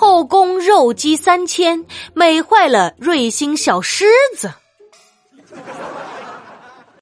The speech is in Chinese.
后宫肉鸡三千美坏了瑞星小狮子。